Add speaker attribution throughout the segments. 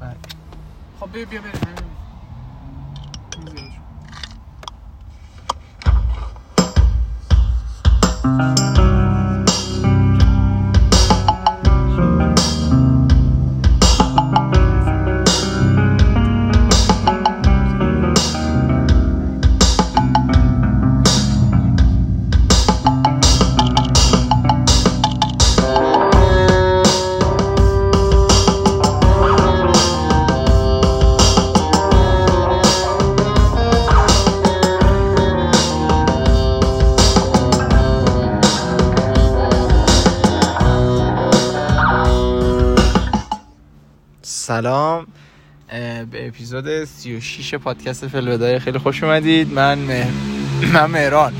Speaker 1: بله.
Speaker 2: خب بیا بیا بریم.
Speaker 1: اپیزود 36 پادکست فلودای. خیلی خوش اومدید. من مه... من مهران.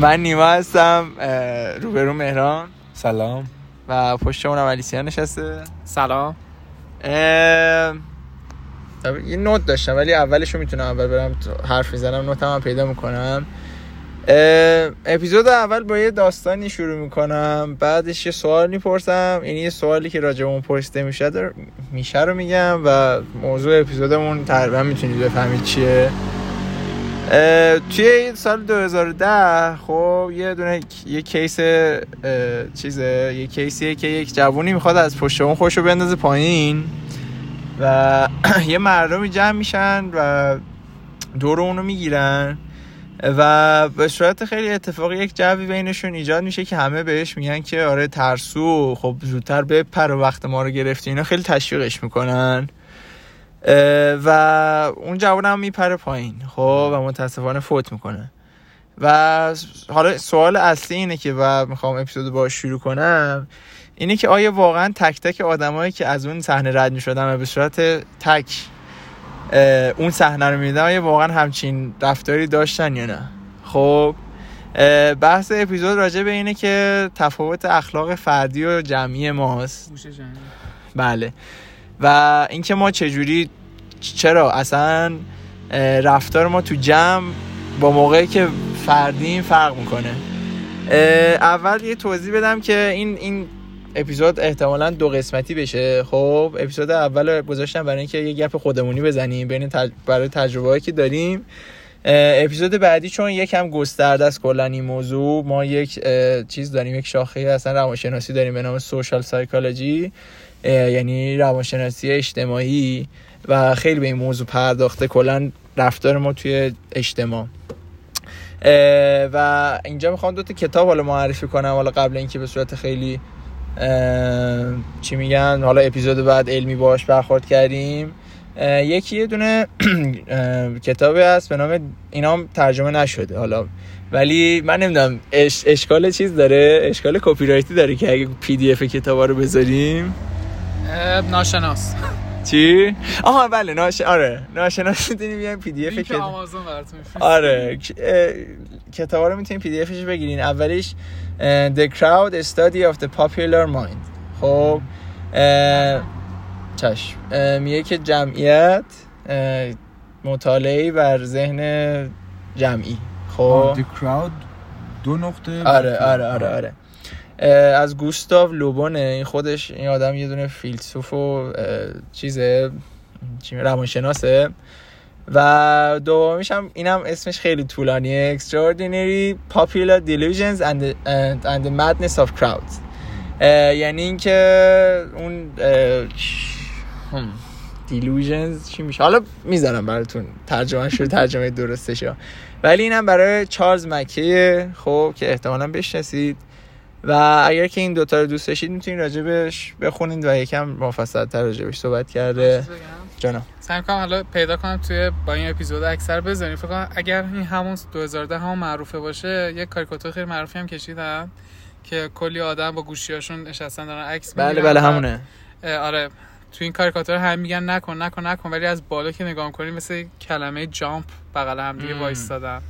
Speaker 1: من نیما هستم روبرو مهران.
Speaker 3: سلام.
Speaker 1: و پشت اونم علیسیان نشسته.
Speaker 2: سلام.
Speaker 1: اه، یه نوت داشتم ولی اولش رو می‌تونم اول برم تو- حرف می‌زنم نوتم هم پیدا می‌کنم. اپیزود اول با یه داستانی شروع می‌کنم. بعدش یه سوال می‌پرسم. یعنی یه سوالی که اون پرسیده میشه در- میشه رو میگم و موضوع اپیزودمون تقریبا می‌تونید بفهمید چیه. توی سال 2010 خب یه دونه یه کیس چیزه یه کیسیه که یک جوونی می‌خواد از پشت اون خوشو بندازه پایین و یه مردمی جمع میشن و دور اونو می‌گیرن. و به صورت خیلی اتفاقی یک جوی بینشون ایجاد میشه که همه بهش میگن که آره ترسو خب زودتر بپر و وقت ما رو گرفتی. اینا خیلی تشویقش می‌کنن. و اون جوان هم میپره پایین خب و متاسفانه فوت می‌کنه. و حالا سوال اصلی اینه که و می‌خوام اپیزود با شروع کنم اینه که آیا واقعا تک تک آدمایی که از اون صحنه رد می‌شدن و به صورت تک اون صحنه رو می‌دیدن آیا واقعا همچین رفتاری داشتن یا نه. خب بحث اپیزود راجع به اینه که تفاوت اخلاق فردی و جمعی ماست.
Speaker 2: جمعی.
Speaker 1: بله. و اینکه ما چجوری چرا اصلا رفتار ما تو جمع با موقعی که فردیم فرق می‌کنه. اول یه توضیح بدم که این این اپیزود احتمالا دو قسمتی بشه. خب اپیزود اول گذاشتم برای اینکه یه گپ خودمونی بزنیم بین تج... برای تجربه که داریم. اپیزود بعدی چون یکم گسترده است کلا این موضوع ما یک چیز داریم یک شاخه اصلا روانشناسی داریم به نام سوشال سایکولوژی یعنی روانشناسی اجتماعی و خیلی به این موضوع پرداخته. کلا رفتار ما توی اجتماع. و اینجا می‌خوام دو تا کتاب حالا معرفی کنم حالا قبل اینکه به صورت خیلی چی میگن؟ حالا اپیزود بعد علمی باش برخورد کردیم. یکی یه دونه کتابی هست به نام اینا هم ترجمه نشده حالا. ولی من نمی‌دونم اش... اشکال چیز داره؟ اشکال کپی رایتی داره که اگه PDF کتابا رو بذاریم.
Speaker 2: ناشناس.
Speaker 1: چی؟ آها بله ناش آره. ناشناس می‌تونیم بیایم
Speaker 2: PDF
Speaker 1: کتاب
Speaker 2: آمازون براتون میفرستم
Speaker 1: آره. کتابا رو می‌تونیم PDF ش بگیرین. اولیش The Crowd Study of the Popular Mind. خب چشم اه، میگه که جمعیت مطالعه بر ذهن جمعی. خب.
Speaker 3: The crowd دو نقطه.
Speaker 1: آره آره آره آره. از گوستاو لوبونه این خودش این آدم یه دونه فیلسوف و چیزه چی روانشناسه. و دومیش هم اینم اسمش خیلی طولانیه. Extraordinary Popular Delusions and the, and, the Madness of Crowds. یعنی اینکه اون delusions چی میشه؟ حالا می‌ذارم براتون ترجمه شده ترجمه درستش. ولی اینم برای چارلز مکیه خب که احتمالا بشناسید. و اگر که این دوتا رو دوست داشتید می‌تونید راجبش بخونید و یکم مفصل تر راجبش صحبت کرده؟ جانم.
Speaker 2: سعی کنم حالا پیدا کنم توی با این اپیزود اکثر بذاریم. فکر کنم اگر این همون 2010 همون معروفه باشه یه کاریکاتور خیلی معروفی هم کشیدن که کلی آدم با گوشیاشون نشستن دارن عکس
Speaker 1: بله
Speaker 2: می‌گیرن
Speaker 1: بله همونه.
Speaker 2: آره. تو این کاریکاتور هم میگن نکن نکن نکن ولی از بالا که نگاه کنیم مثل کلمه جامپ بغل هم دیگه
Speaker 1: مم.
Speaker 2: وایستادن.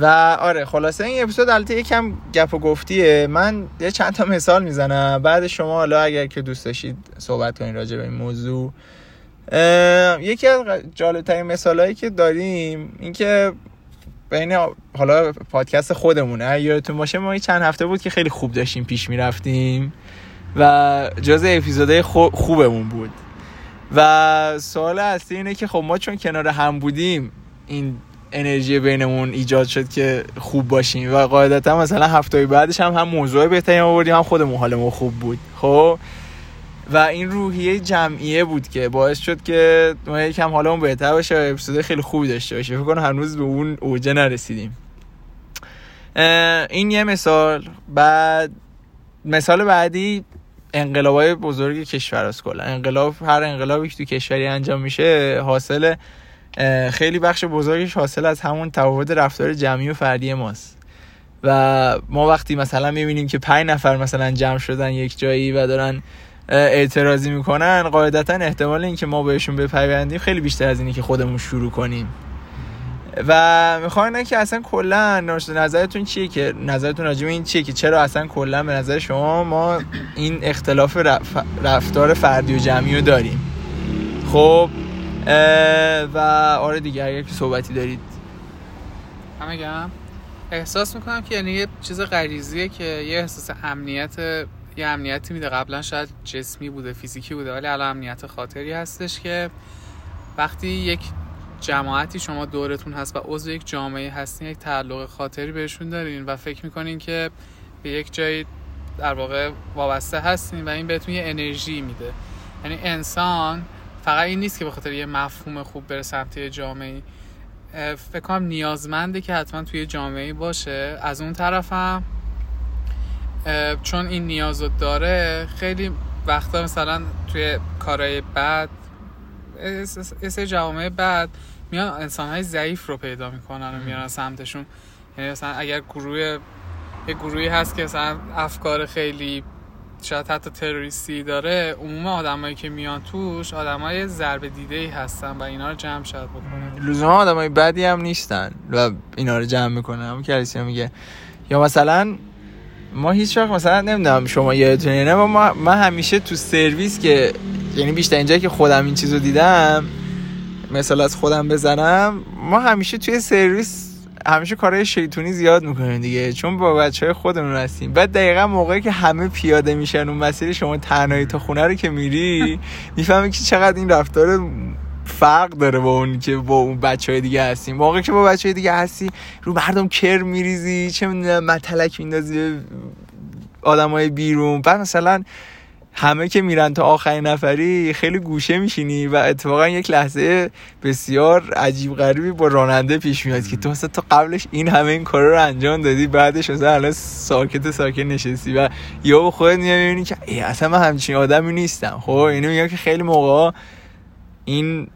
Speaker 1: و آره خلاصه این اپیزود البته یکم گپ و گفتیه. من یه چند تا مثال می‌زنم. بعد شما حالا اگر که دوست داشتید صحبت کنید راجع به این موضوع. یکی از جالبترین مثالهایی که داریم اینکه بین حالا پادکست خودمونه. یادتون باشه ما چند هفته بود که خیلی خوب داشتیم پیش می‌رفتیم و جز اپیزودهای خو- خوبمون بود. و سوال اصلی اینه که خب ما چون کنار هم بودیم این انرژی بینمون ایجاد شد که خوب باشیم و قاعدتا مثلا هفته بعدش هم هم موضوع بهتری آوردیم هم خودمون حالمون خوب بود. خب؟ و این روحیه جمعیه بود که باعث شد که ما یکم حالمون بهتر باشه و اپیزود خیلی خوبی داشته باشه فکر کنم هنوز به اون اوجه نرسیدیم. این یه مثال. بعد مثال بعدی انقلابای بزرگ کشور است کلا. انقلاب هر انقلابی که تو کشوری انجام میشه حاصل خیلی بخش بزرگش حاصل از همون تفاوت رفتار جمعی و فردی ماست. و ما وقتی مثلا می‌بینیم که پنج نفر مثلا جمع شدن یک جایی و دارن اعتراضی می‌کنن قاعدتا احتمال اینکه ما بهشون بپیوندیم خیلی بیشتر از اینه که خودمون شروع کنیم. و می‌خوام که اصلا کلا نظرتون چیه که نظرتون راجع این چیه که چرا اصلا کلا به نظر شما ما این اختلاف رف- رفتار فردی و جمعی رو داریم؟ خب و آره دیگه اگر که صحبتی دارید.
Speaker 2: همه گم احساس می‌کنم که یعنی یه چیز غریزیه که یه احساس امنیت یه امنیتی میده. قبلا شاید جسمی بوده فیزیکی بوده ولی الان امنیت خاطری هستش که وقتی یک جماعتی شما دورتون هست و عضو یک جامعه هستین یک تعلق خاطری بهشون دارین و فکر می‌کنین که به یک جایی در واقع وابسته هستین و این بهتون یه انرژی میده. یعنی انسان فقط این نیست که به خاطر یه مفهوم خوب بره سمت یه جامعه. فکر کنم نیازمنده که حتما توی جامعه باشه. از اون طرفم چون این نیاز رو داره خیلی وقتا مثلا توی کارهای بد یه سری جوامع بعد میان انسان های ضعیف رو پیدا می‌کنن و میارن سمتشون. یعنی مثلا اگر گروه یه گروهی هست که مثلا افکار خیلی شاید حتی تروریستی داره عموم آدمایی که میان توش آدمای ضربه دیده ای هستن و اینا رو جمع شاید بکنن.
Speaker 1: لزوما آدمای بدی هم نیستن و اینا رو جمع می‌کنن. همون که علیسیا میگه. یا مثلا ما هیچ وقت مثلا نمی‌دونم شما یادتونه نه ما من همیشه تو سرویس که یعنی بیشتر اینجا که خودم این چیزو دیدم مثال از خودم بزنم ما همیشه توی سرویس همیشه کارهای شیطونی زیاد می‌کنیم دیگه. چون با بچه های خودمون هستیم. بعد دقیقا موقعی که همه پیاده میشن اون مسیر شما تنهایی تا خونه رو که میری می‌فهمی که چقدر این رفتار فرق داره با اون که با اون بچه های دیگه هستیم. موقعی که با بچه های دیگه هستی رو مردم کر میریزی چه می‌دونم متلک میندازی آدم های بیرون. بعد مثلا همه که میرن تا آخرین نفری خیلی گوشه میشینی و اتفاقا یک لحظه بسیار عجیب غریبی با راننده پیش میاد که تو تو قبلش این همه این کارا رو انجام دادی بعدش مثلا الان ساکت ساکت نشستی و یا به خودت می‌بینی که ای اصلا من همچین آدمی نیستم. خب اینو میگم که خیلی موقع این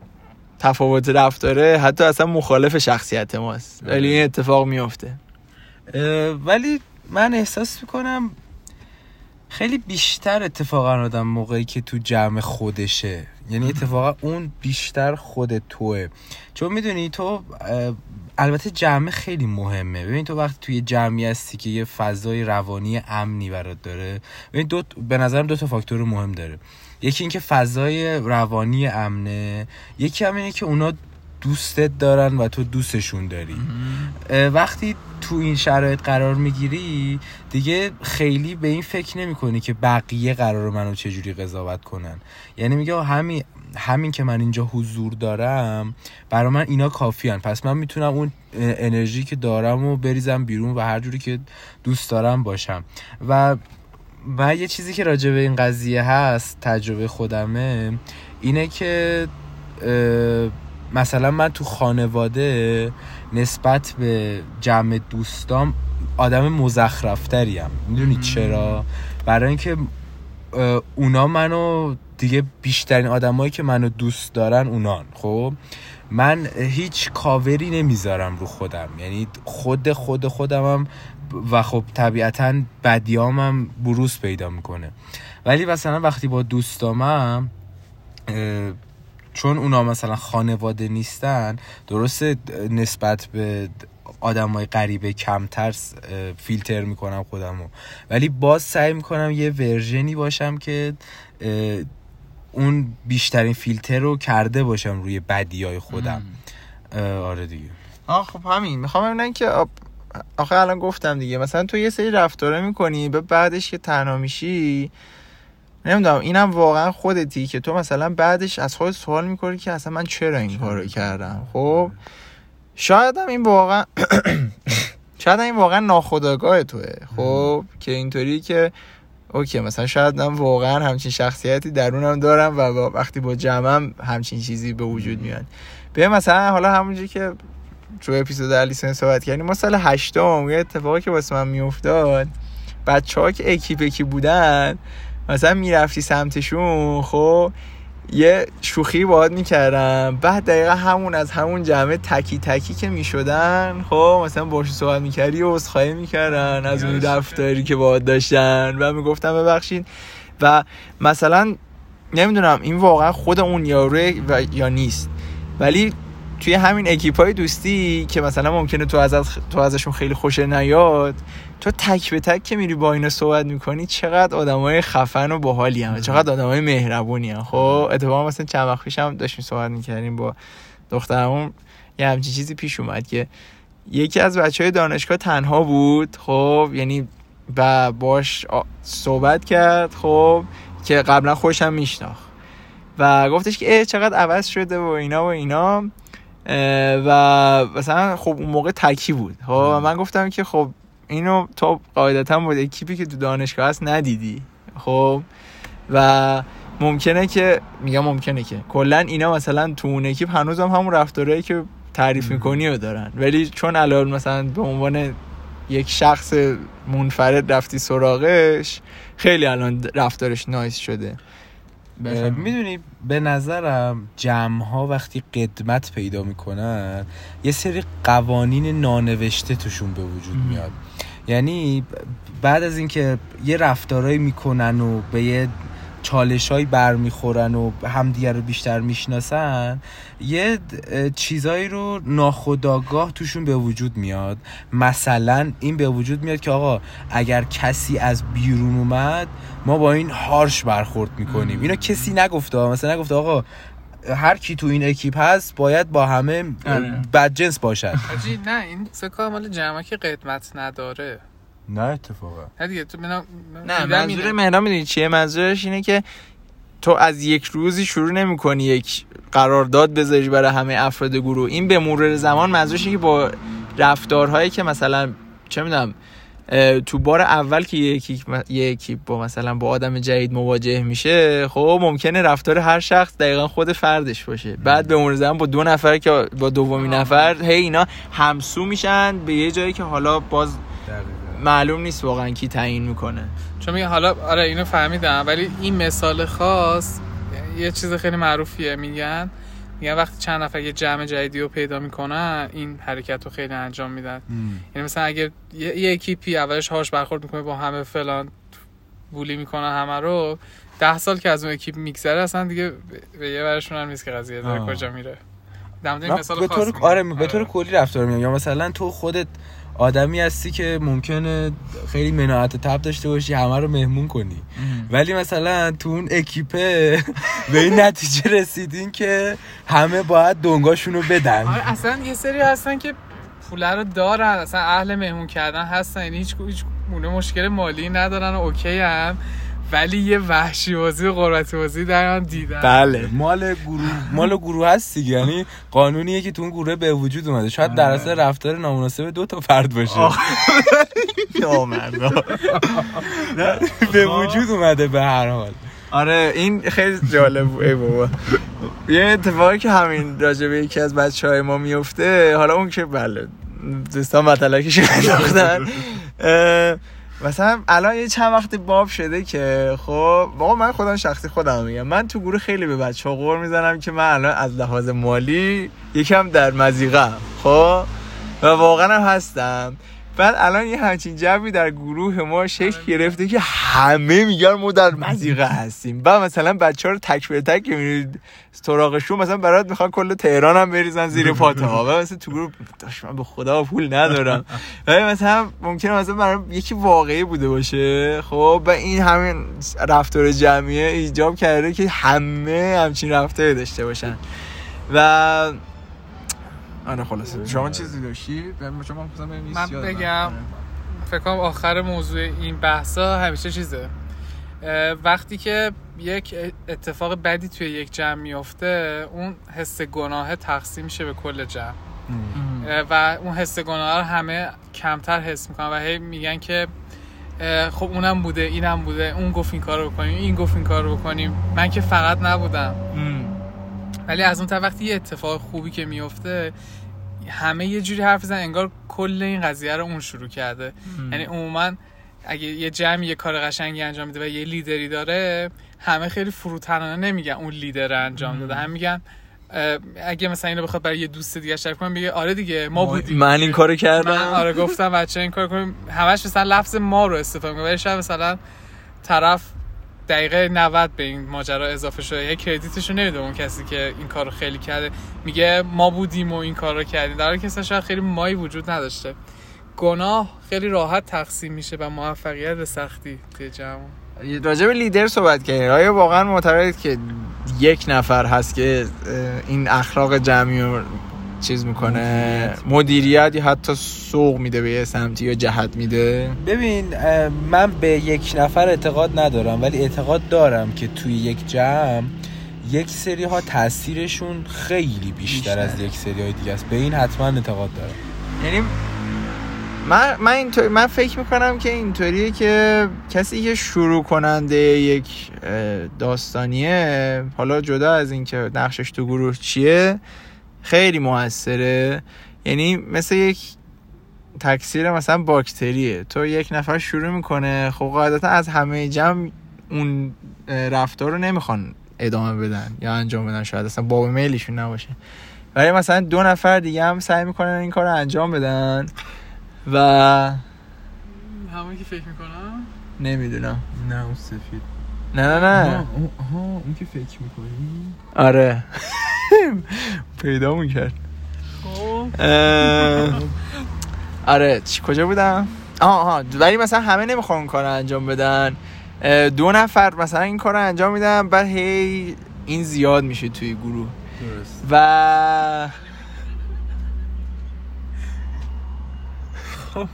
Speaker 1: تفاوت رفتاره حتی اصلا مخالف شخصیت ماست. ولی این اتفاق میفته
Speaker 3: ولی من احساس می‌کنم خیلی بیشتر اتفاقا آدم موقعی که تو جمع خودشه. یعنی اتفاقا اون بیشتر خود توه. چون می‌دونی تو البته جمع خیلی مهمه. ببین تو وقتی توی جمعی هستی که یه فضای روانی امنی برات داره ببین دو به نظرم دو تا فاکتور مهم داره. یکی اینکه فضای روانی امنه یکی هم اینه که اونا دوستت دارن و تو دوستشون داری. وقتی تو این شرایط قرار می‌گیری دیگه خیلی به این فکر نمی کنی که بقیه قرار منو چجوری قضاوت کنن. یعنی میگه همین همین که من اینجا حضور دارم برای من اینا کافیان. پس من می‌تونم اون انرژی که دارم و بریزم بیرون و هر جوری که دوست دارم باشم. و و یه چیزی که راجع به این قضیه هست تجربه خودمه اینه که مثلا من تو خانواده نسبت به جمع دوستام آدم مزخرفتریم. می‌دونی چرا؟ برای اینکه اونا منو دیگه بیشترین آدمایی که منو دوست دارن اونان. خب؟ من هیچ کاوری نمی‌ذارم رو خودم. یعنی خود خود خودمم و خب طبیعتا بدیامم بروز پیدا می‌کنه. ولی مثلا وقتی با دوستامم چون اونا مثلا خانواده نیستن درسته نسبت به آدم های غریبه کمتر فیلتر می‌کنم خودمو. ولی باز سعی می‌کنم یه ورژنی باشم که اون بیشترین فیلتر رو کرده باشم روی بدی های خودم آره دیگه.
Speaker 1: آه خب همین. می‌خوام ببینم که آخه الان گفتم دیگه مثلا تو یه سری رفتاره می‌کنی به بعدش که تنها میشی نمی‌دونم اینم واقعا خودتی که تو مثلا بعدش از خودت سوال می‌کنی که اصلا من چرا این کارو کردم؟ خب شاید هم این واقعا شاید هم این واقعا ناخودآگاه توه. خب که اینطوری که اوکی مثلا شاید من واقعا همچین شخصیتی درونم دارم و وقتی با جمعم همچین چیزی به وجود میاد. به مثلا حالا همونجوری که تو اپیزود علیسن صحبت کردیم ما سال هشتم یه اتفاقی که واسه من میافتاد بچه ها که اکیپ اکی بودن مثلا می‌رفتی سمتشون خب یه شوخی باهات می‌کردم. بعد دقیقا همون از همون جمعه تکی تکی که می‌شدن خب مثلا باش صحبت می‌کردی و عذرخواهی می‌کردن از اون
Speaker 2: یادش
Speaker 1: رفتاری که باهات داشتن. و می‌گفتم ببخشید. و مثلا نمی‌دونم این واقعا خود اون یاروه و یا نیست. ولی توی همین اکیپ های دوستی که مثلا ممکنه تو از تو ازشون خیلی خوشت نیاد تو تک به تک که میری با اینا صحبت می‌کنی چقدر آدمای خفن و باحالی هم چقدر آدمای مهربونی هم خب اتفاقا مثلا چند وقت پیش هم داشتیم صحبت می‌کردیم با دخترمون یه همچین چیزی پیش اومد که یکی از بچه های دانشگاه تنها بود خب یعنی و باش صحبت کرد خب که قبلا خوشم میشناخت. و گفتش که اه چقدر عوض شده و اینا و اینا. و مثلا خب اون موقع تکی بود. خب و من گفتم که خب اینو تو قاعدتا با اکیپی که تو دانشگاه هست ندیدی. خب و ممکنه که میگم ممکنه که کلا اینا مثلا تو اون اکیپ هنوز هم همون رفتارهایی که تعریف می‌کنی رو دارن. ولی چون الان مثلا به عنوان یک شخص منفرد رفتی سراغش خیلی الان رفتارش نایس شده.
Speaker 3: می‌دونی به نظرم جمع ها وقتی قدمت پیدا می‌کنن یه سری قوانین نانوشته توشون به وجود. میاد یعنی بعد از اینکه یه رفتارایی می‌کنن و به یه چالش های برمیخورن و همدیگه رو بیشتر می‌شناسن یه چیزایی رو ناخداگاه توشون به وجود میاد. مثلا این به وجود میاد که آقا اگر کسی از بیرون اومد ما با این هارش برخورد می‌کنیم. اینو کسی نگفته مثلا نگفته آقا هر کی تو این اکیپ هست باید با همه
Speaker 1: آره.
Speaker 3: بدجنس باشد.
Speaker 2: نه این فکر مال جمعه که قدمت نداره.
Speaker 3: نه اتفاقا.
Speaker 2: نه دیگه تو بنا
Speaker 1: نه منظور مهران می‌دونی چیه؟ منظورش اینه که تو از یک روزی شروع نمی کنی یک قرارداد بذاری برای همه افراد گروه. این به مرور زمان منظورش اینه که با رفتارهایی که مثلا چه می‌دونم تو بار اول که یکی یکی با مثلا با آدم جدید مواجه میشه خب ممکنه رفتار هر شخص دقیقا خود فردش باشه. بعد به مرور زمان با دو نفر که با دومین نفر هی اینا همسو میشن به یه جایی که حالا باز معلوم نیست واقعا کی تعیین می‌کنه.
Speaker 2: چون میگه حالا آره اینو فهمیدم ولی این مثال خاص یه چیز خیلی معروفیه. میگن میگن وقتی چند نفر یه جمع جدیدی رو پیدا می‌کنن این حرکت رو خیلی انجام میدن. یعنی مثلا اگه یه, یه اکیپی اولش هاش برخورد می‌کنه با همه فلان بولی می‌کنن همه رو ده سال که از اون اکیپ میگذره اصلا دیگه به یه ورشون هم نیست که قضیه داره
Speaker 3: آه.
Speaker 2: کجا میره. در مورد این
Speaker 3: نه،
Speaker 2: مثال
Speaker 3: به
Speaker 2: خاص
Speaker 3: طور. آره به طور کلی رفتار میگم. یا مثلا تو خودت آدمی هستی که ممکنه خیلی مناعت تب داشته باشی همه رو مهمون کنی. ولی مثلا تو اون اکیپه به این نتیجه رسیدین که همه باید دنگاشون رو بدن.
Speaker 2: آره اصلا یه سری هستن که پوله رو دارن اصلا اهل مهمون کردن هستن یعنی هیچ هیچ مشکل مالی ندارن و اوکی هم. ولی یه وحشی بازی و قربتی بازی در من دیدن
Speaker 1: بله.
Speaker 3: مال گروه مال گروه هست دیگه یعنی قانونیه که تو اون گروه به وجود اومده. شاید در اصل رفتار نامناسب دو تا فرد باشه. به وجود اومده به هر حال.
Speaker 1: آره این خیلی جالب بود. ای بابا. یه اتفاقی که همین راجبه یکی از بچه های ما میفته حالا اون که بله دوستان مطلقش انداختن مثلا الان یه چند وقت باب شده که خب واقعا من خودم شخصی خودم میگم. من تو گروه خیلی به بچه ها قور می‌زنم که من الان از لحاظ مالی یکم در مزیقه خب؟ و واقعا هم هستم. بعد الان یه همچین جوی در گروه ما شکل گرفته که همه میگن ما در مزیقه هستیم. بعد مثلا بچه ها رو تک به تک که میرید سراغشون مثلا برات می‌خوان کل تهران هم بریزن زیر پات ها و مثلا تو گروه داشت من به خدا پول ندارم. ولی مثلا ممکنه مثلا برای یکی واقعی بوده باشه. خب و این همین رفتار جمعیه ایجاب کرده که همه همچین رفتاری داشته باشن. و آره خلاصه. شما چیزی داشتی؟ شما
Speaker 2: من بگم فکر کنم آخر موضوع این بحثا همیشه چیزه. وقتی که یک اتفاق بدی توی یک جمع میفته اون حس گناه تقسیم میشه به کل جمع. و اون حس گناه رو همه کمتر حس می‌کنن و هی میگن که خب اونم بوده اینم بوده اون گفت این کار رو بکنیم این گفت این کار رو بکنیم. من که فقط نبودم. ولی از اون طرف وقتی یه اتفاق خوبی که میفته همه یه جوری حرف زن انگار کل این قضیه رو اون شروع کرده. یعنی عموما اگه یه جمعی یه کار قشنگی انجام میده و یه لیدری داره همه خیلی فروتنانه نمیگن اون لیدر انجام داده. هم میگن اگه مثلا اینو بخواد برای یه دوست دیگه شریک کنه بگه آره دیگه ما بودیم.
Speaker 1: من این کارو
Speaker 2: من
Speaker 1: کردم
Speaker 2: آره گفتم بچه این کار کنیم. همش مثلا لفظ ما رو استفاده می‌کنه ولی شاید مثلا طرف دقیقه 90 به این ماجرا اضافه شده. یه کردیتش رو نمیده اون کسی که این کار رو خیلی کرده. میگه ما بودیم و این کار رو کردیم. در حالی که شاید خیلی مایی وجود نداشته. گناه خیلی راحت تقسیم میشه و موفقیت به سختی توی جمع
Speaker 1: راجع لیدر صحبت کردیم آیا واقعا معتقدید که یک نفر هست که این اخلاق جمعی رو چیز می‌کنه. مدیریت. یا حتی سوق میده به یه سمتی یا جهت میده.
Speaker 3: ببین من به یک نفر اعتقاد ندارم ولی اعتقاد دارم که توی یک جمع یک سری ها تاثیرشون خیلی بیشتر. از یک سری های دیگه است. به این حتما اعتقاد دارم.
Speaker 1: یعنی من من اینطور من فکر می‌کنم که اینطوریه که کسی که شروع کننده یک داستانیه حالا جدا از اینکه نقشش تو گروه چیه خیلی موثره. یعنی مثل یک تکثیر مثلا باکتریه. تو یک نفر شروع می‌کنه خب قاعدتا از همه جمع اون رفتار رو نمی‌خوان ادامه بدن یا انجام بدن. شاید اصلا باب میلشون نباشه. ولی مثلا دو نفر دیگه هم سعی می‌کنن این کار رو انجام بدن و
Speaker 2: همه که فکر می‌کنم؟
Speaker 1: نمی‌دونم.
Speaker 3: نه اون سفید.
Speaker 1: نه نه نه.
Speaker 3: آها اون که فکر می‌کنی؟
Speaker 1: آره. پیدا می‌کرد
Speaker 2: خب
Speaker 1: آره چی کجا بودم؟ آها آها ولی مثلا همه نمی‌خوان اون کار رو انجام بدن. دو نفر مثلا این کار رو انجام میدن بعد هی این زیاد میشه توی گروه.
Speaker 3: درست.
Speaker 1: و خب.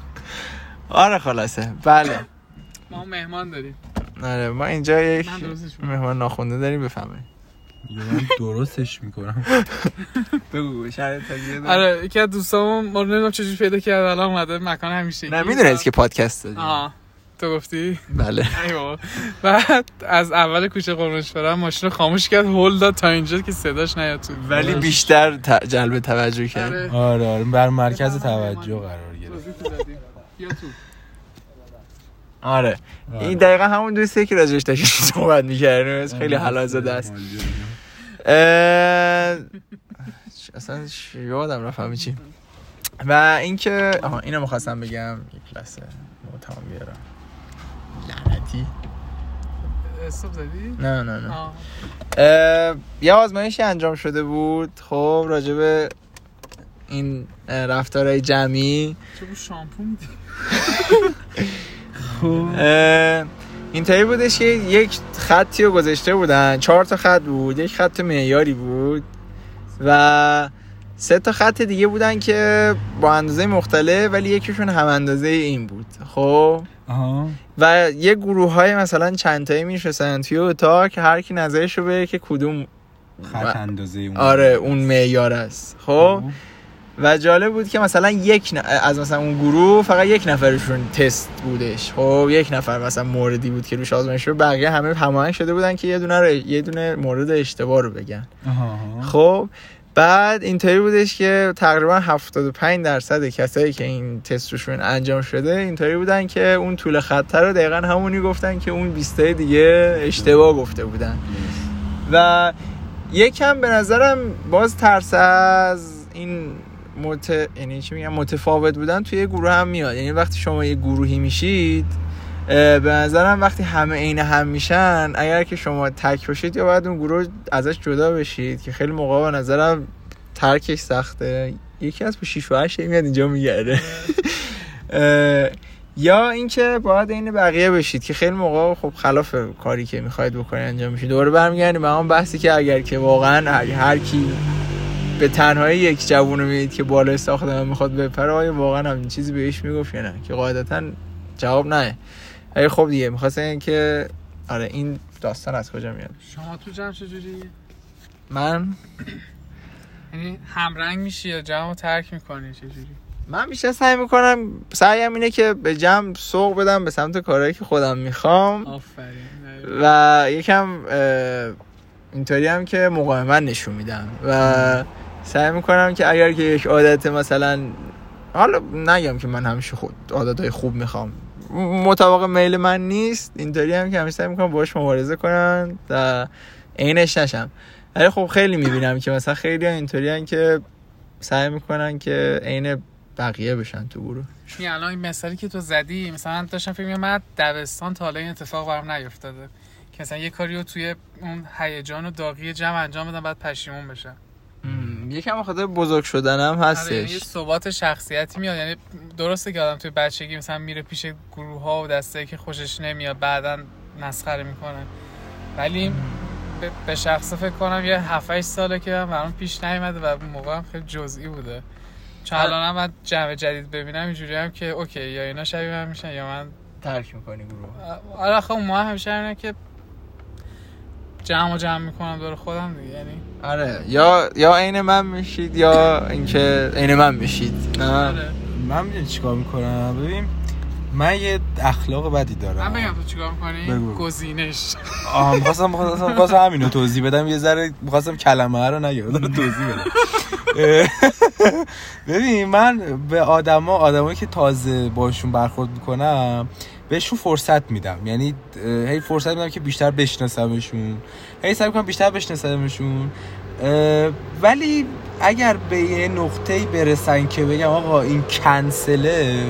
Speaker 1: آره خلاصه. بله.
Speaker 2: ما مهمان داریم.
Speaker 1: آره ما اینجا یک. مهمان ناخونده داریم بفهمید
Speaker 3: یا من درستش می‌کنم.
Speaker 1: بگو شاید
Speaker 2: آره یکی از دوستامون ما رو نمی‌دونم چجوری پیدا کرد الان اومده مکان همیشه
Speaker 1: نه می‌دونید که پادکست داریم
Speaker 2: آه تو گفتی؟
Speaker 1: بله.
Speaker 2: بعد از اول کوچه قرمشبرم ماشین رو خاموش کرد هول داد تا اینجا که صداش نیاد تو.
Speaker 1: ولی بیشتر جلب توجه کرد.
Speaker 2: آره.
Speaker 3: آره آره بر مرکز توجه قرار گرفت.
Speaker 2: بیا تو.
Speaker 1: آره.
Speaker 3: آره.
Speaker 1: این دقیقا همون دوستیه که راجعش داشتیم صحبت می‌کردیم خیلی حلال زده است. اه، اصلا یادم رفت همه چی. و اینکه آها اینو می‌خواستم بگم. یک لحظه. تمام بیارم لعنتی.
Speaker 2: استوب زدی؟
Speaker 1: نه نه نه. اه، یه آزمایشی انجام شده بود. خب راجب این رفتارهای جمعی.
Speaker 2: چه بود شامپو میدی؟
Speaker 1: اینطوری بودش که یک خطی رو گذاشته بودن. چهار تا خط بود یک خط معیاری بود و سه تا خط دیگه بودن که با اندازه مختلف ولی یکیشون هم اندازه این بود. خب؟ و یه گروه های مثلا چند تایی میشستن توی اتاق که هر کی نظرش رو که کدوم
Speaker 3: خط اندازه اون
Speaker 1: آره اون معیار است. خب؟ و جالب بود که مثلا یک ن... از مثلا اون گروه فقط یک نفرشون تست بودش. خب یک نفر مثلا موردی بود که روش آزمایش شد. بقیه همه هماهنگ شده بودن که یه دونه رو... یه دونه مورد اشتباه رو بگن. خب بعد اینطوری بودش که تقریبا 75 درصد کسایی که این تست روشون انجام شده اینطوری بودن که اون طول خط رو دقیقا همونی گفتن که اون 20 دیگه اشتباه گفته بودن. و یکم به نظرم باز ترس از این مت... یعنی چی میگم متفاوت بودن توی یه گروه هم میاد. یعنی وقتی شما یه گروهی میشید به نظرم وقتی همه عین هم میشن اگر که شما تک باشید یا باید اون گروه ازش جدا بشید که خیلی موقع به نظرم ترکش سخته. یکی از با 6 و 8 میاد اینجا میگرده. یا اینکه باید این بقیه بشید که خیلی موقع خب خلاف کاری که می‌خواید بکنید انجام میشید دوباره برمیگردیم به اون بحثی که اگر که واقعا هر کی به تنهایی یک جوون رو می‌دید که بالای ساختمان می‌خواد بپره آیا واقعا هم چیزی بهش می‌گفت یا نه؟ که قاعدتا جواب نه. ولی خب دیگه می‌خواستن که آره این داستان از کجا میاد؟
Speaker 2: شما تو جمع چجوری
Speaker 1: من؟
Speaker 2: یعنی همرنگ میشی یا جمع ترک می‌کنی چجوری
Speaker 1: من بیشتر سعی می‌کنم سعیم اینه که به جمع سوق بدم به سمت کارهایی که خودم می‌خوام.
Speaker 2: آفرین.
Speaker 1: و یکم اینطوری هم که مقاومت نشون میدم. و سعی می‌کنم که اگر که یک عادت مثلا حالا نگم که من همیشه خود عادتهای خوب می‌خوام. مطابق میل من نیست اینطوری هم که همیشه سعی می‌کنم باش مبارزه کنن و عینش نشم. ولی خب خیلی می‌بینم که مثلا خیلی اینطوری که سعی می‌کنن که عین بقیه بشن تو گروه.
Speaker 2: این الان این مثالی که تو زدی مثلا داشتم فکر من دبستان تا حالا این اتفاق برام نیفتاده. که مثلا یه کاری رو توی اون هیجان و داغی جمع انجام بدم بعد پشیمون بشم.
Speaker 1: یکم خاطر بزرگ شدنم
Speaker 2: آره یعنی یه
Speaker 1: هستش
Speaker 2: ثبات شخصیتی میاد. یعنی درسته که آدم توی بچگی مثلا میره پیش گروه ها و دسته که خوشش نمیاد بعدا مسخره می‌کنه. ولی به- شخصه فکر کنم یه 7 8 ساله که برام پیش نیومده و اون موقع هم خیلی جزئی بوده. چون. الان هم من جمع جدید ببینم اینجوری هم که اوکی یا اینا شبیه من میشن یا من
Speaker 1: ترک می‌کنی گروه.
Speaker 2: آره اون موقع همیشه اینه که جمع و جمع می‌کنم دور خودم دیگه یعنی.
Speaker 1: آره. یا یا عین من میشید یا اینکه عین من میشید. نه؟
Speaker 2: آره.
Speaker 3: من می‌دونی چیکار می‌کنم؟ ببین من یه اخلاق بدی دارم.
Speaker 2: من بگم تو چیکار می‌کنی؟
Speaker 3: بگو.
Speaker 2: گزینش.
Speaker 3: آها می‌خواستم می‌خواستم می‌خواستم همینو توضیح بدم. یه ذره می‌خواستم کلمه رو نگم دارم توضیح بدم. ببین من به آدما آدمایی که تازه باشون برخورد می‌کنم بهشون فرصت میدم. یعنی هی فرصت میدم که بیشتر بشناسمشون. هی سعی می‌کنم بیشتر بشناسمشون. ولی اگر به یه نقطه‌ای برسن که بگم آقا این کنسله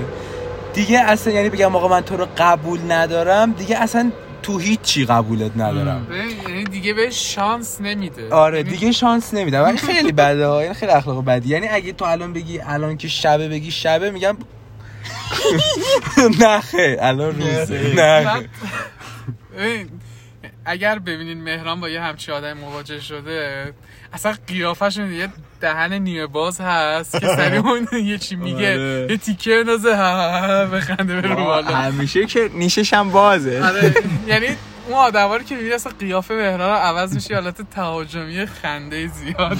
Speaker 3: دیگه اصلا یعنی بگم آقا من تو رو قبول ندارم دیگه اصلا تو هیچی قبولت ندارم.
Speaker 2: یعنی دیگه به شانس نمیده.
Speaker 3: آره
Speaker 2: یعنی
Speaker 3: دیگه شانس نمیدم ولی خیلی بده ها یعنی خیلی اخلاق بدی. یعنی اگه تو الان بگی الان که شبه بگی شبه میگم نه خیر الان روزه. نه
Speaker 2: اگر ببینین مهران با یه همچی آدم مواجه شده اصلا قیافش یه دهن نیمه باز هست که سری اون یه چی میگه
Speaker 1: آره.
Speaker 2: یه تیکه بندازه بخنده بره رو بالا.
Speaker 1: همیشه که نیشش هم بازه.
Speaker 2: آره یعنی اون آدم رو که می‌بینی اصلا قیافه مهران رو عوض میشه حالت تهاجمی خنده زیاد.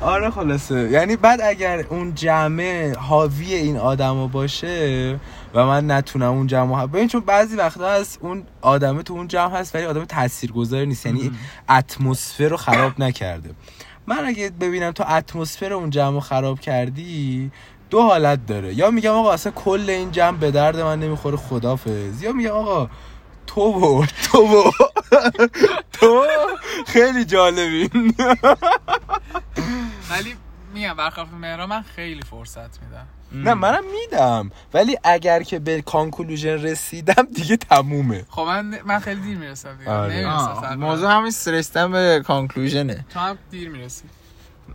Speaker 3: آره خلاصه. یعنی بعد اگر اون جمع حاوی این آدما باشه و من نتونم اون جمع رو ببین چون بعضی وقتا هست اون آدمه تو اون جمع هست ولی آدم تاثیرگذار نیست. یعنی اتمسفر رو خراب نکرده. من اگه ببینم تو اتمسفر اون جمع رو خراب کردی دو حالت داره. یا میگم آقا اصلا کل این جمع به درد من نمی‌خوره خدافظ. یا میگم آقا تو و تو و تو. خیلی جالبی.
Speaker 2: ولی میگم برخلاف مهران من خیلی فرصت میدم.
Speaker 3: نه منم میدم. ولی اگر که به کانکلوژن رسیدم دیگه تمومه.
Speaker 2: خب من من خیلی دیر می‌رسم دیگه.
Speaker 3: آره.
Speaker 1: موضوع همین رسیدن به کانکلوژنه.
Speaker 2: تو هم دیر می‌رسی.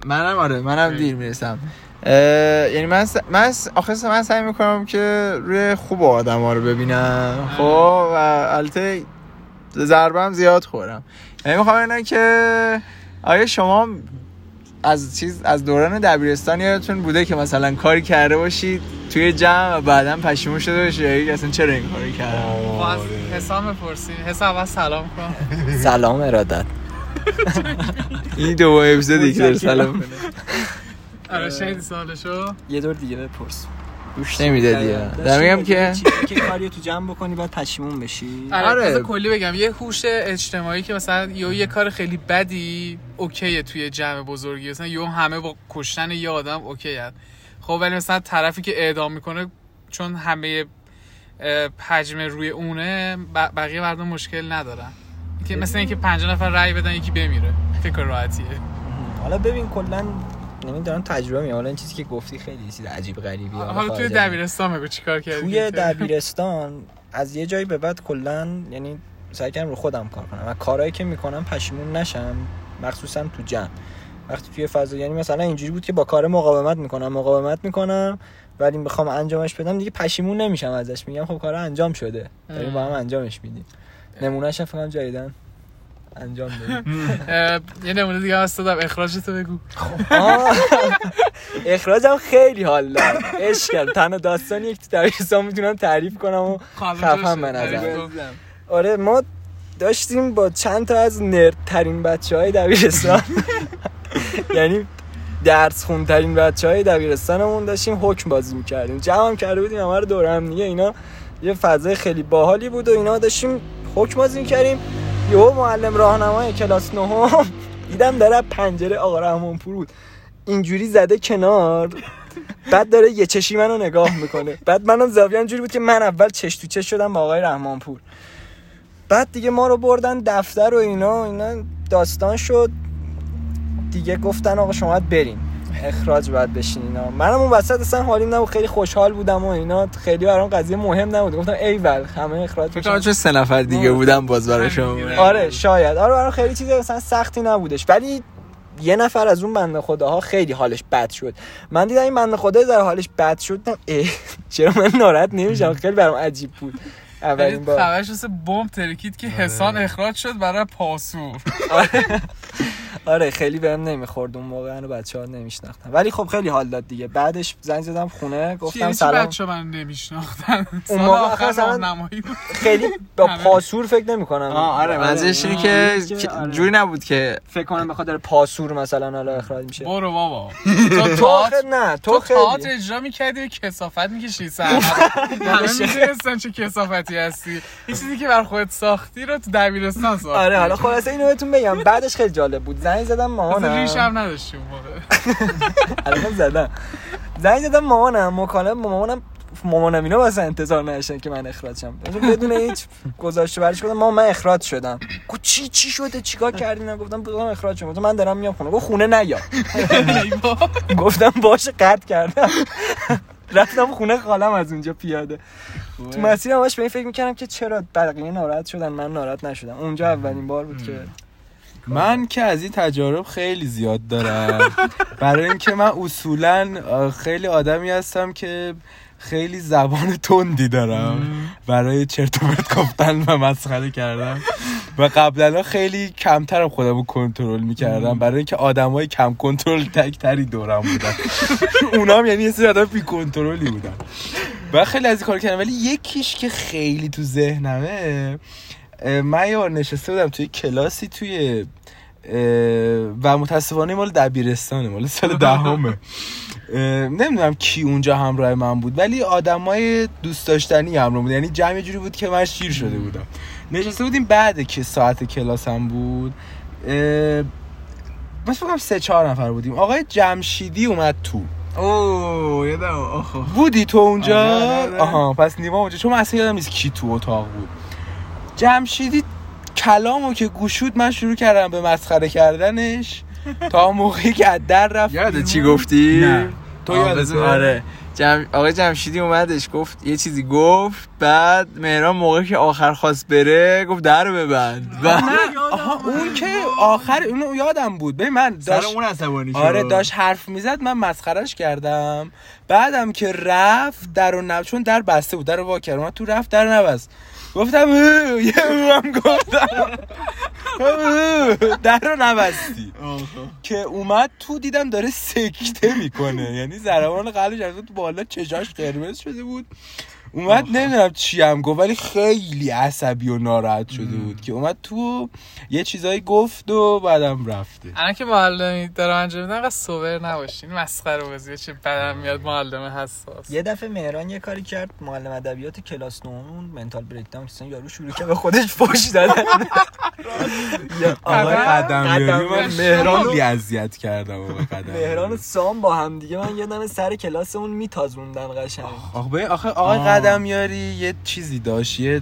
Speaker 1: منم آره منم. دیر می‌رسم. یعنی من س... من س... آخه من سعی می‌کنم که روی خوب آدم ها رو ببینم خب؟ و البته ضربه هم زیاد خورم. یعنی می‌خوام ببینم که آیا شما از چیز از دوران دبیرستان یادتون بوده که مثلا کاری کرده باشید توی جمع و بعدا پشیمون شده باشید اصلا چرا این کاری کردم
Speaker 2: خب از حسام بپرسیم حسام سلام کن.
Speaker 4: سلام ارادت.
Speaker 1: این دو اپیزودی که داره سلام.
Speaker 2: آره شنیدی سالشو
Speaker 4: یه دور دیگه بپرس.
Speaker 1: گوش نمیده دیگه. دارم میگم که
Speaker 4: که کاری رو تو جمع بکنی بعد پشیمون بشی؟
Speaker 2: آره,
Speaker 1: آره.
Speaker 2: کلی بگم. یه هوش اجتماعی که مثلا یه یه کار خیلی بدی اوکیه توی جمع بزرگی. مثلا یه همه با کشتن یه آدم اوکی هست خب ولی مثلا طرفی که اعدام می‌کنه چون همه حجم روی اونه بقیه مردم مشکل ندارن. که مثلا اینکه 50 نفر رأی بدن یکی بمیره. فکر راحتیه.
Speaker 4: حالا ببین کلا نمی‌دونم تجربه میام حالا این چیزی که گفتی خیلی چیز عجیب غریبی
Speaker 2: حالا توی دبیرستان بگو چیکار کردی
Speaker 4: توی دبیرستان از یه جایی به بعد کلا یعنی سعی کردم رو خودم کار کنم. و کارهایی که می‌کنم پشیمون نشم مخصوصا تو جمع. وقتی توی فضا یعنی مثلا اینجوری بود که با کار مقاومت می‌کنم مقاومت می‌کنم ولی می‌خوام انجامش بدم دیگه پشیمون نمیشم ازش. میگم خب کار انجام شده. داریم با هم انجامش میدیم. نمونهش هم فکر کنم جدیدن. انجام
Speaker 2: اه، یه نمونه دیگه هست دادم. اخراجتو بگو.
Speaker 4: آه. اخراجم خیلی حال داد. عشق کردم تنها داستانی که تو دبیرستان می‌تونم تعریف کنم و خفن به نظر. آره ما داشتیم با چند تا از نرد ترین بچه های دبیرستان. یعنی درس خونترین بچه های دبیرستانمون داشتیم حکم بازی می‌کردیم. جمع هم کرده بودیم همه رو دور هم دیگه. اینا یه فضای خیلی باحالی بود و اینا داشتیم حکم بازی می‌کردیم یهو معلم راهنمای کلاس نهم دیدم داره پنجره آقا رحمانپور بود. اینجوری زده کنار بعد داره یه چشی منو نگاه می‌کنه. بعد منم زاویه جوری بود که من اول چش تو چش شدم با آقای رحمانپور. بعد دیگه ما رو بردن دفتر و اینا اینا داستان شد. دیگه گفتن آقا شما باید برین اخراج باید بشین اینا. منم اون وسط اصلا حالیم نبود. خیلی خوشحال بودم و اینا. خیلی برام قضیه مهم نبود. گفتم ای ول همه اخراج
Speaker 1: فکر کنم چون سه نفر دیگه بودم باز برای شما.
Speaker 4: آره شاید. آره برام خیلی چیز مثلا سختی نبودش. ولی یه نفر از اون بنده خداها خیلی حالش بد شد. من دیدم این بنده خدا در حالش بد شد. اه چرا من ناراحت نمیشم؟ خیلی برام عجیب بود. اولین
Speaker 2: ولی
Speaker 4: بار.
Speaker 2: خبرش بمب ترکید که حسان اخراج شد برای پاسور.
Speaker 4: آره خیلی بهم نمی‌خورد اون موقع رو بچه ها نمیشناختم ولی خب خیلی حال داد دیگه. بعدش زنگ زدم خونه گفتم سلام.
Speaker 2: بچه من نمیشناختن؟
Speaker 4: اون موقع
Speaker 2: آخر
Speaker 4: خیلی با. پاسور فکر نمی کنم
Speaker 1: آه آره منظورش اینه که
Speaker 4: آره.
Speaker 1: جوری نبود که
Speaker 4: فکر کنم به خاطر پاسور مثلا حالا اخراج میشه.
Speaker 2: برو بابا. تو
Speaker 4: نه
Speaker 2: تو تئاتر
Speaker 4: خیلی.
Speaker 2: اجرا می‌کردی و کسافت می‌کشی سر. همه می‌دونستن چه کسافتی هستی. این چیزی که بر خودت ساختی رو تو دبیرستان ساختی.
Speaker 4: آره حالا خلاصه اینو بهتون بگم. بعدش خیلی جالب بود. زنگ زدم
Speaker 2: اصلا ریش
Speaker 4: مامانم
Speaker 2: هم نداشتی اون موقع.
Speaker 4: الان زدم. زنگ زدم مامانم. مکالمه با مامانم مامانم اینا واسه انتظار نداشتن که من اخراج شم. بدون هیچ گذاشته برش گفتم مامان من اخراج شدم. گفت چی چی شده؟ چیکار کردی؟ نه. گفتم بگم اخراج شدم. گفتم من دارم میام خونه. گفت خونه نیا. گفتم باشه قطع کردم. رفتم خونه خالم از اونجا پیاده. تو مسیر همش به این فکر می‌کردم که چرا بقیه ناراحت شدن من ناراحت نشدم. اونجا اولین بار بود که
Speaker 3: من که از این تجارب خیلی زیاد دارم. برای اینکه من اصولا خیلی آدمی هستم که خیلی زبان تندی دارم. برای چرت و پرت گفتن و مسخره کردن. و قبلا خیلی کمترم خودم رو کنترل می‌کردم. برای اینکه آدمای کم کنترل تک تری دورم بودن. اونا هم یعنی یه سری آدم بی کنترلی بودن. و خیلی از این کار کردم. ولی یکیش که خیلی تو ذهنمه من یه بار نشسته بودم توی کلاسی توی و متاسفانه مال دبیرستانه مال سال دهمه. نمی‌دونم کی اونجا همراه من بود ولی آدمای دوست داشتنی همراه بود. یعنی جمع جوری بود که من شیر شده بودم. نشسته بودیم بعد که ساعت کلاسم بود فکر کنم سه چهار نفر بودیم. آقای جمشیدی اومد تو.
Speaker 1: اوه یادم
Speaker 3: بودی تو اونجا؟
Speaker 1: آره، آره.
Speaker 3: آها پس نیما اونجا. چون من اصلا یادم نیست کی تو اتاق بود. جمشیدی کلامو که گوشود من شروع کردم به مسخره کردنش. تا موقعی که از در رفت
Speaker 1: یادت چی. گفتی؟
Speaker 3: نه. تو؟
Speaker 1: بذار- آره. جم... آقا جمشیدی اومدش گفت یه چیزی گفت بعد مهران موقعی که آخر خواست بره گفت در رو ببند. و
Speaker 3: آها اون که آخر اونو یادم بود. ببین من داشت
Speaker 1: عصبانی
Speaker 3: آره داشت حرف می‌زد من مسخرش کردم. بعدم که رفت در و نب... چون در بسته بود در وا کرد تو رفت در نبست. گفتم "اه", یه هم گفتم. در رو نبستی. که اومد تو دیدم داره سکته می‌کنه. یعنی ضربان قلبش از تو بالا چشاش قرمز شده بود. اومد نمی‌دونم چی هم گفت ولی خیلی عصبی و ناراحت شده بود که اومد تو یه چیزایی گفت و بعدم رفته.
Speaker 2: الان که معلمی دارم انجام انقدر سوبر نباشین. مسخره بازیه چه بدم میاد معلم حساس.
Speaker 4: یه دفعه مهران یه کاری کرد معلم ادبیات کلاس نهمون منتال بریک داون یارو شروع کرد به خودش فوش دادن.
Speaker 3: آقای
Speaker 2: قدم-
Speaker 3: من
Speaker 4: قدم-
Speaker 3: مهران خیلی اذیت کردم آقای
Speaker 4: مهران و سام با هم دیگه من یادم سر کلاسمون میتازوندن قشنگ.
Speaker 3: آخه ببین، آخه آقای
Speaker 1: آه.
Speaker 3: قدمیاری یه چیزی داشت یه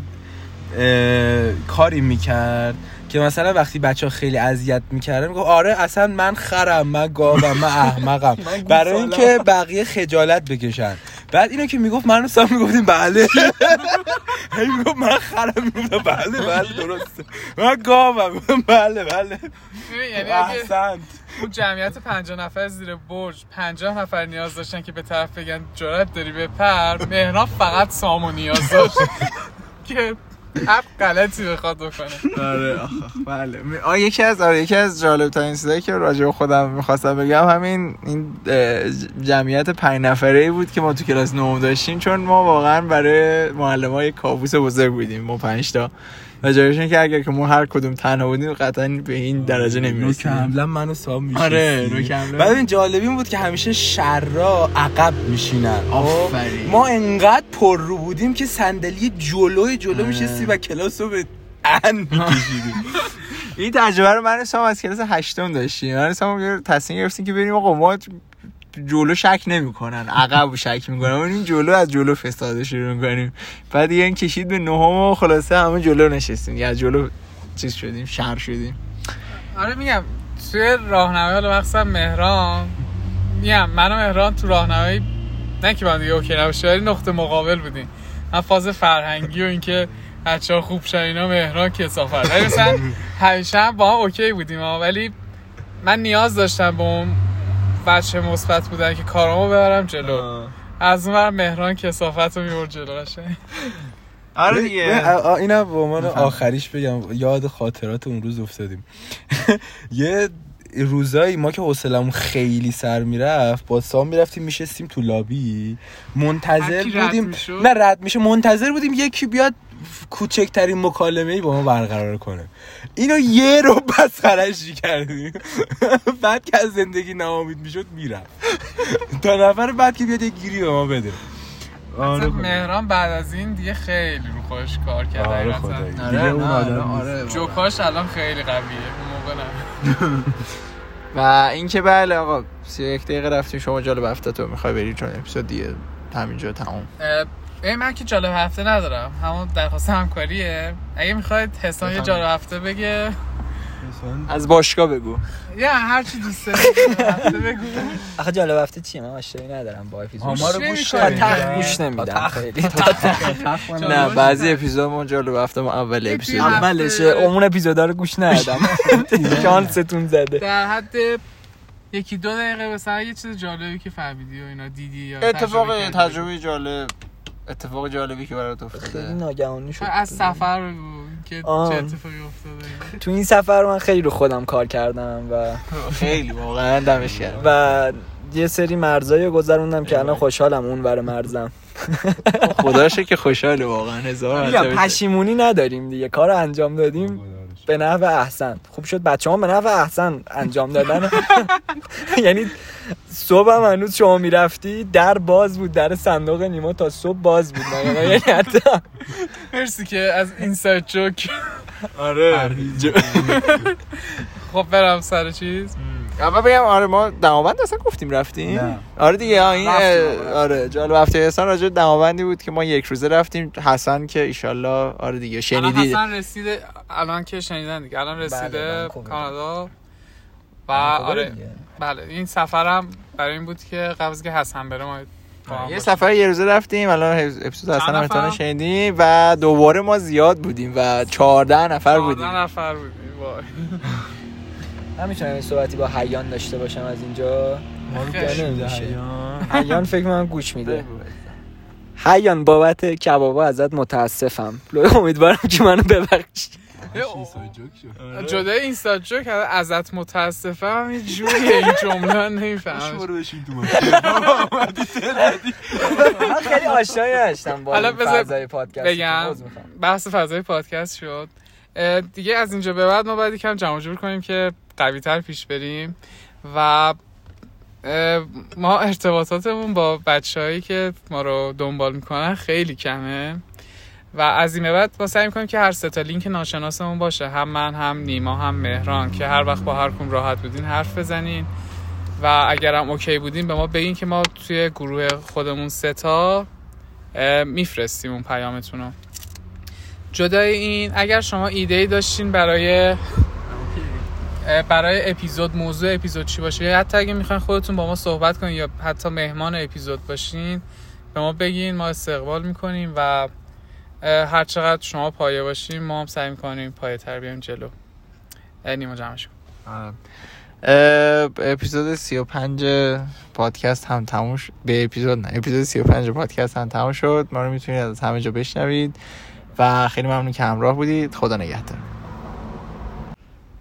Speaker 3: کاری می‌کرد که مثلا وقتی بچه ها خیلی اذیت می‌کردن می‌گفت آره اصلا من خرم من گاوم من احمقم. برای. اینکه بقیه خجالت بکشن. بعد اینو که می‌گفت من و سام می‌گفتیم بله. هی می‌گفت من خرم. می‌گفتم بله بله درسته. من گاوم. بله بله.
Speaker 2: یعنی
Speaker 3: احسنت.
Speaker 2: اون جمعیت 50 نفر زیر برج 50 نفر نیاز داشتن که به طرف بگن جرأت داری بپر مهران فقط سامو نیاز داشت. که هر غلطی بخواد بکنه.
Speaker 1: آره بله. آه یکی از آره یکی از جالب ترین چیزایی که راجع به خودم می‌خواستم بگم همین این جمعیت پنج نفره ای بود که ما تو کلاس نهم داشتیم چون ما واقعا برای معلم های کابوس بزرگ بودیم ما پنج تا. و جالبش که اگر که ما هر کدوم تنها بودیم قطعا به این درجه
Speaker 3: نوک
Speaker 1: نمی‌رسیم
Speaker 3: حمله منو سام میشه
Speaker 1: آره.
Speaker 3: بعد این جالبی بود که همیشه شرا عقب میشینن.
Speaker 1: آفرین.
Speaker 3: ما انقدر پر رو بودیم که صندلی جلوی جلو میشستی و کلاس رو به ان میکشیدیم.
Speaker 1: این تجربه رو من سام از کلاس هشتم داشتیم. من سام تصمیم گرفتیم که بریم آقا ما جلو شک نمی‌کنن عقب شک می‌کنن. این جلو از جلو فساده شروع می‌کنیم. بعد دیگه این کشید به نهم و خلاصه همه جلو نشستیم. از جلو چیز شدیم شر شدیم.
Speaker 2: آره میگم توی راهنمایی حالا مخصوصا مهران میگم من مهران تو راهنمایی نه که من دیگه okay نباشه ولی نقطه مقابل بودیم. من فاز فرهنگی و اینکه بچه ها خوب شن اینا مهران کثافت. ولی مثلا همیشه هم با هم okay بودیم. ولی من نیاز داشتم به اون بچه مثبت بودن که کارامو ببرم جلو. از اون ور مهران کسافت رو می‌برد جلو قشنگ.
Speaker 1: آره دیگه.
Speaker 3: اینم به عنوان آخریش بگم یاد خاطرات اون روز افتادیم. یه روزایی ما که حوصلمون خیلی سر می‌رفت با سام می‌رفتیم میشستیم تو لابی. منتظر بودیم؟ نه رد میشه منتظر بودیم یکی بیاد کوچکترین مکالمه ای با ما برقرار کنه اینو یه رو بس خرشی کردیم بعد که از زندگی ناامید می‌شد می‌رفت تا نفر بعد که بیاد یه گیری به ما بده آره.
Speaker 2: مهران بعد از این دیگه خیلی رو خودش کار کرد
Speaker 3: آره. خدایی
Speaker 1: آره
Speaker 3: دیگه اون
Speaker 1: نه،
Speaker 3: آدم
Speaker 1: آره،
Speaker 3: نیست.
Speaker 1: آره.
Speaker 2: جوکاش الان خیلی قویه اون موقع نه
Speaker 1: و اینکه بله آقا 31 دقیقه رفتیم شما جالب هفته تو می‌خوای بری چون اپیزود دیگه همینجا تموم
Speaker 2: ببین من که جالب هفته ندارم. همون درخواست همکاریه. اگه می‌خواید حسان یه جالب هفته بگه.
Speaker 1: از باشگاه بگو.
Speaker 2: یا هر چی دوست داری بگو.
Speaker 4: آخه جالب هفته چیه؟ من آشنایی ندارم با اپیزود.
Speaker 3: آمار رو
Speaker 2: گوش
Speaker 3: گوش
Speaker 4: نمیدم. خیلی.
Speaker 1: نه بعضی اپیزود ما جالب هفته ما اول اپیزود
Speaker 4: اولشه. اون اپیزودا رو گوش ندادم. شانستون زده.
Speaker 2: در حد یکی دو دقیقه مثلا یه چیز جالبی که فهمیدی و اینا دیدی یا
Speaker 1: اتفاق.
Speaker 2: تجربه
Speaker 1: جالب. اتفاق جالبی که برات
Speaker 4: خیلی
Speaker 1: افتاده
Speaker 4: ناگهانی شد.
Speaker 2: از سفر بگو که. چه اتفاقی افتاده.
Speaker 4: تو این سفر من خیلی رو خودم کار کردم و
Speaker 1: خیلی واقعا دمش گرم.
Speaker 4: و یه سری مرزایی رو گذروندم که الان خوشحالم اون ور مرزم.
Speaker 1: خدا شکر که خوشحاله واقعا هزار.
Speaker 4: پشیمونی نداریم دیگه. کار رو انجام دادیم به نحو احسن. خوب شد بچه ها به نحو احسن انجام دادن. یعنی صبح هم هنوز شما می‌رفتی در باز بود در صندوق نیما تا صبح باز بود. یعنی حتی
Speaker 2: مرسی که از اینسایت جوک
Speaker 1: آره.
Speaker 2: خب برم سر چیز.
Speaker 1: اما بگم آره ما دماوند اصلا گفتیم رفتیم.
Speaker 3: نه.
Speaker 1: آره دیگه این آره جالب هفته احسان راجع به دماوندی بود که ما یک روزه رفتیم. حسن که ایشالله آره دیگه
Speaker 2: الان
Speaker 1: شنیدید
Speaker 2: حسن رسیده الان که شنیدن دیگه. الان رسیده
Speaker 4: بله، ونکوور.
Speaker 2: کانادا. و
Speaker 4: ونکوور
Speaker 2: آره. بله این سفرم برای این بود که قبل از که حسن بره ما
Speaker 1: یه. سفر یه روزه رفتیم الان اپیزود حسن
Speaker 2: چند
Speaker 1: هم
Speaker 2: نفر؟
Speaker 1: احتمالاً شنیدیم و دوباره ما زیاد بودیم و 14 نفر بودیم.
Speaker 2: نفر بودیم وای.
Speaker 4: من می‌تونم این صحبتی با حیان داشته باشم از اینجا. حیان فکر من گوش میده. حیان بابت کبابا ازت متاسفم. امیدوارم که منو ببخشی.
Speaker 2: جدای اینستا جوک ازت متاسفم هم یه جوریه این جمله نمی‌فهمم.
Speaker 4: من خیلی آشنایی داشتم با این فضای پادکست.
Speaker 2: بگم. بحث فضای پادکست شد. دیگه از اینجا به بعد ما باید یکم جمع جور کنیم که قوی تر پیش بریم و ما ارتباطاتمون با بچههایی که ما رو دنبال می‌کنن خیلی کمه. و از این به بعد ما سعی می‌کنیم که هر سه تا لینک ناشناسمون باشه. هم من هم نیما هم مهران که هر وقت با هر کدوم راحت بودین حرف بزنین. و اگرم اوکی بودین به ما بگین که ما توی گروه خودمون سه تا میفرستیم اون پیامتون رو جدای این اگر شما ایده ای داشتین برای برای اپیزود موضوع اپیزود چی باشه یا حتی اگه می‌خواین خودتون با ما صحبت کنین یا حتی مهمان اپیزود باشین به ما بگین ما استقبال می‌کنیم و هر چقدر شما پایه باشین ما هم سعی می‌کنیم پایه تر بیایم جلو. نیما جمعش کن.
Speaker 1: اه، اپیزود 35 پادکست هم تموم شد به اپیزود نه اپیزود 35 پادکست هم تموم شد. ما رو می‌تونید از همه جا بشنوید و خیلی ممنون که همراه بودید. خدا نگهدار.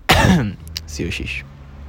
Speaker 1: 36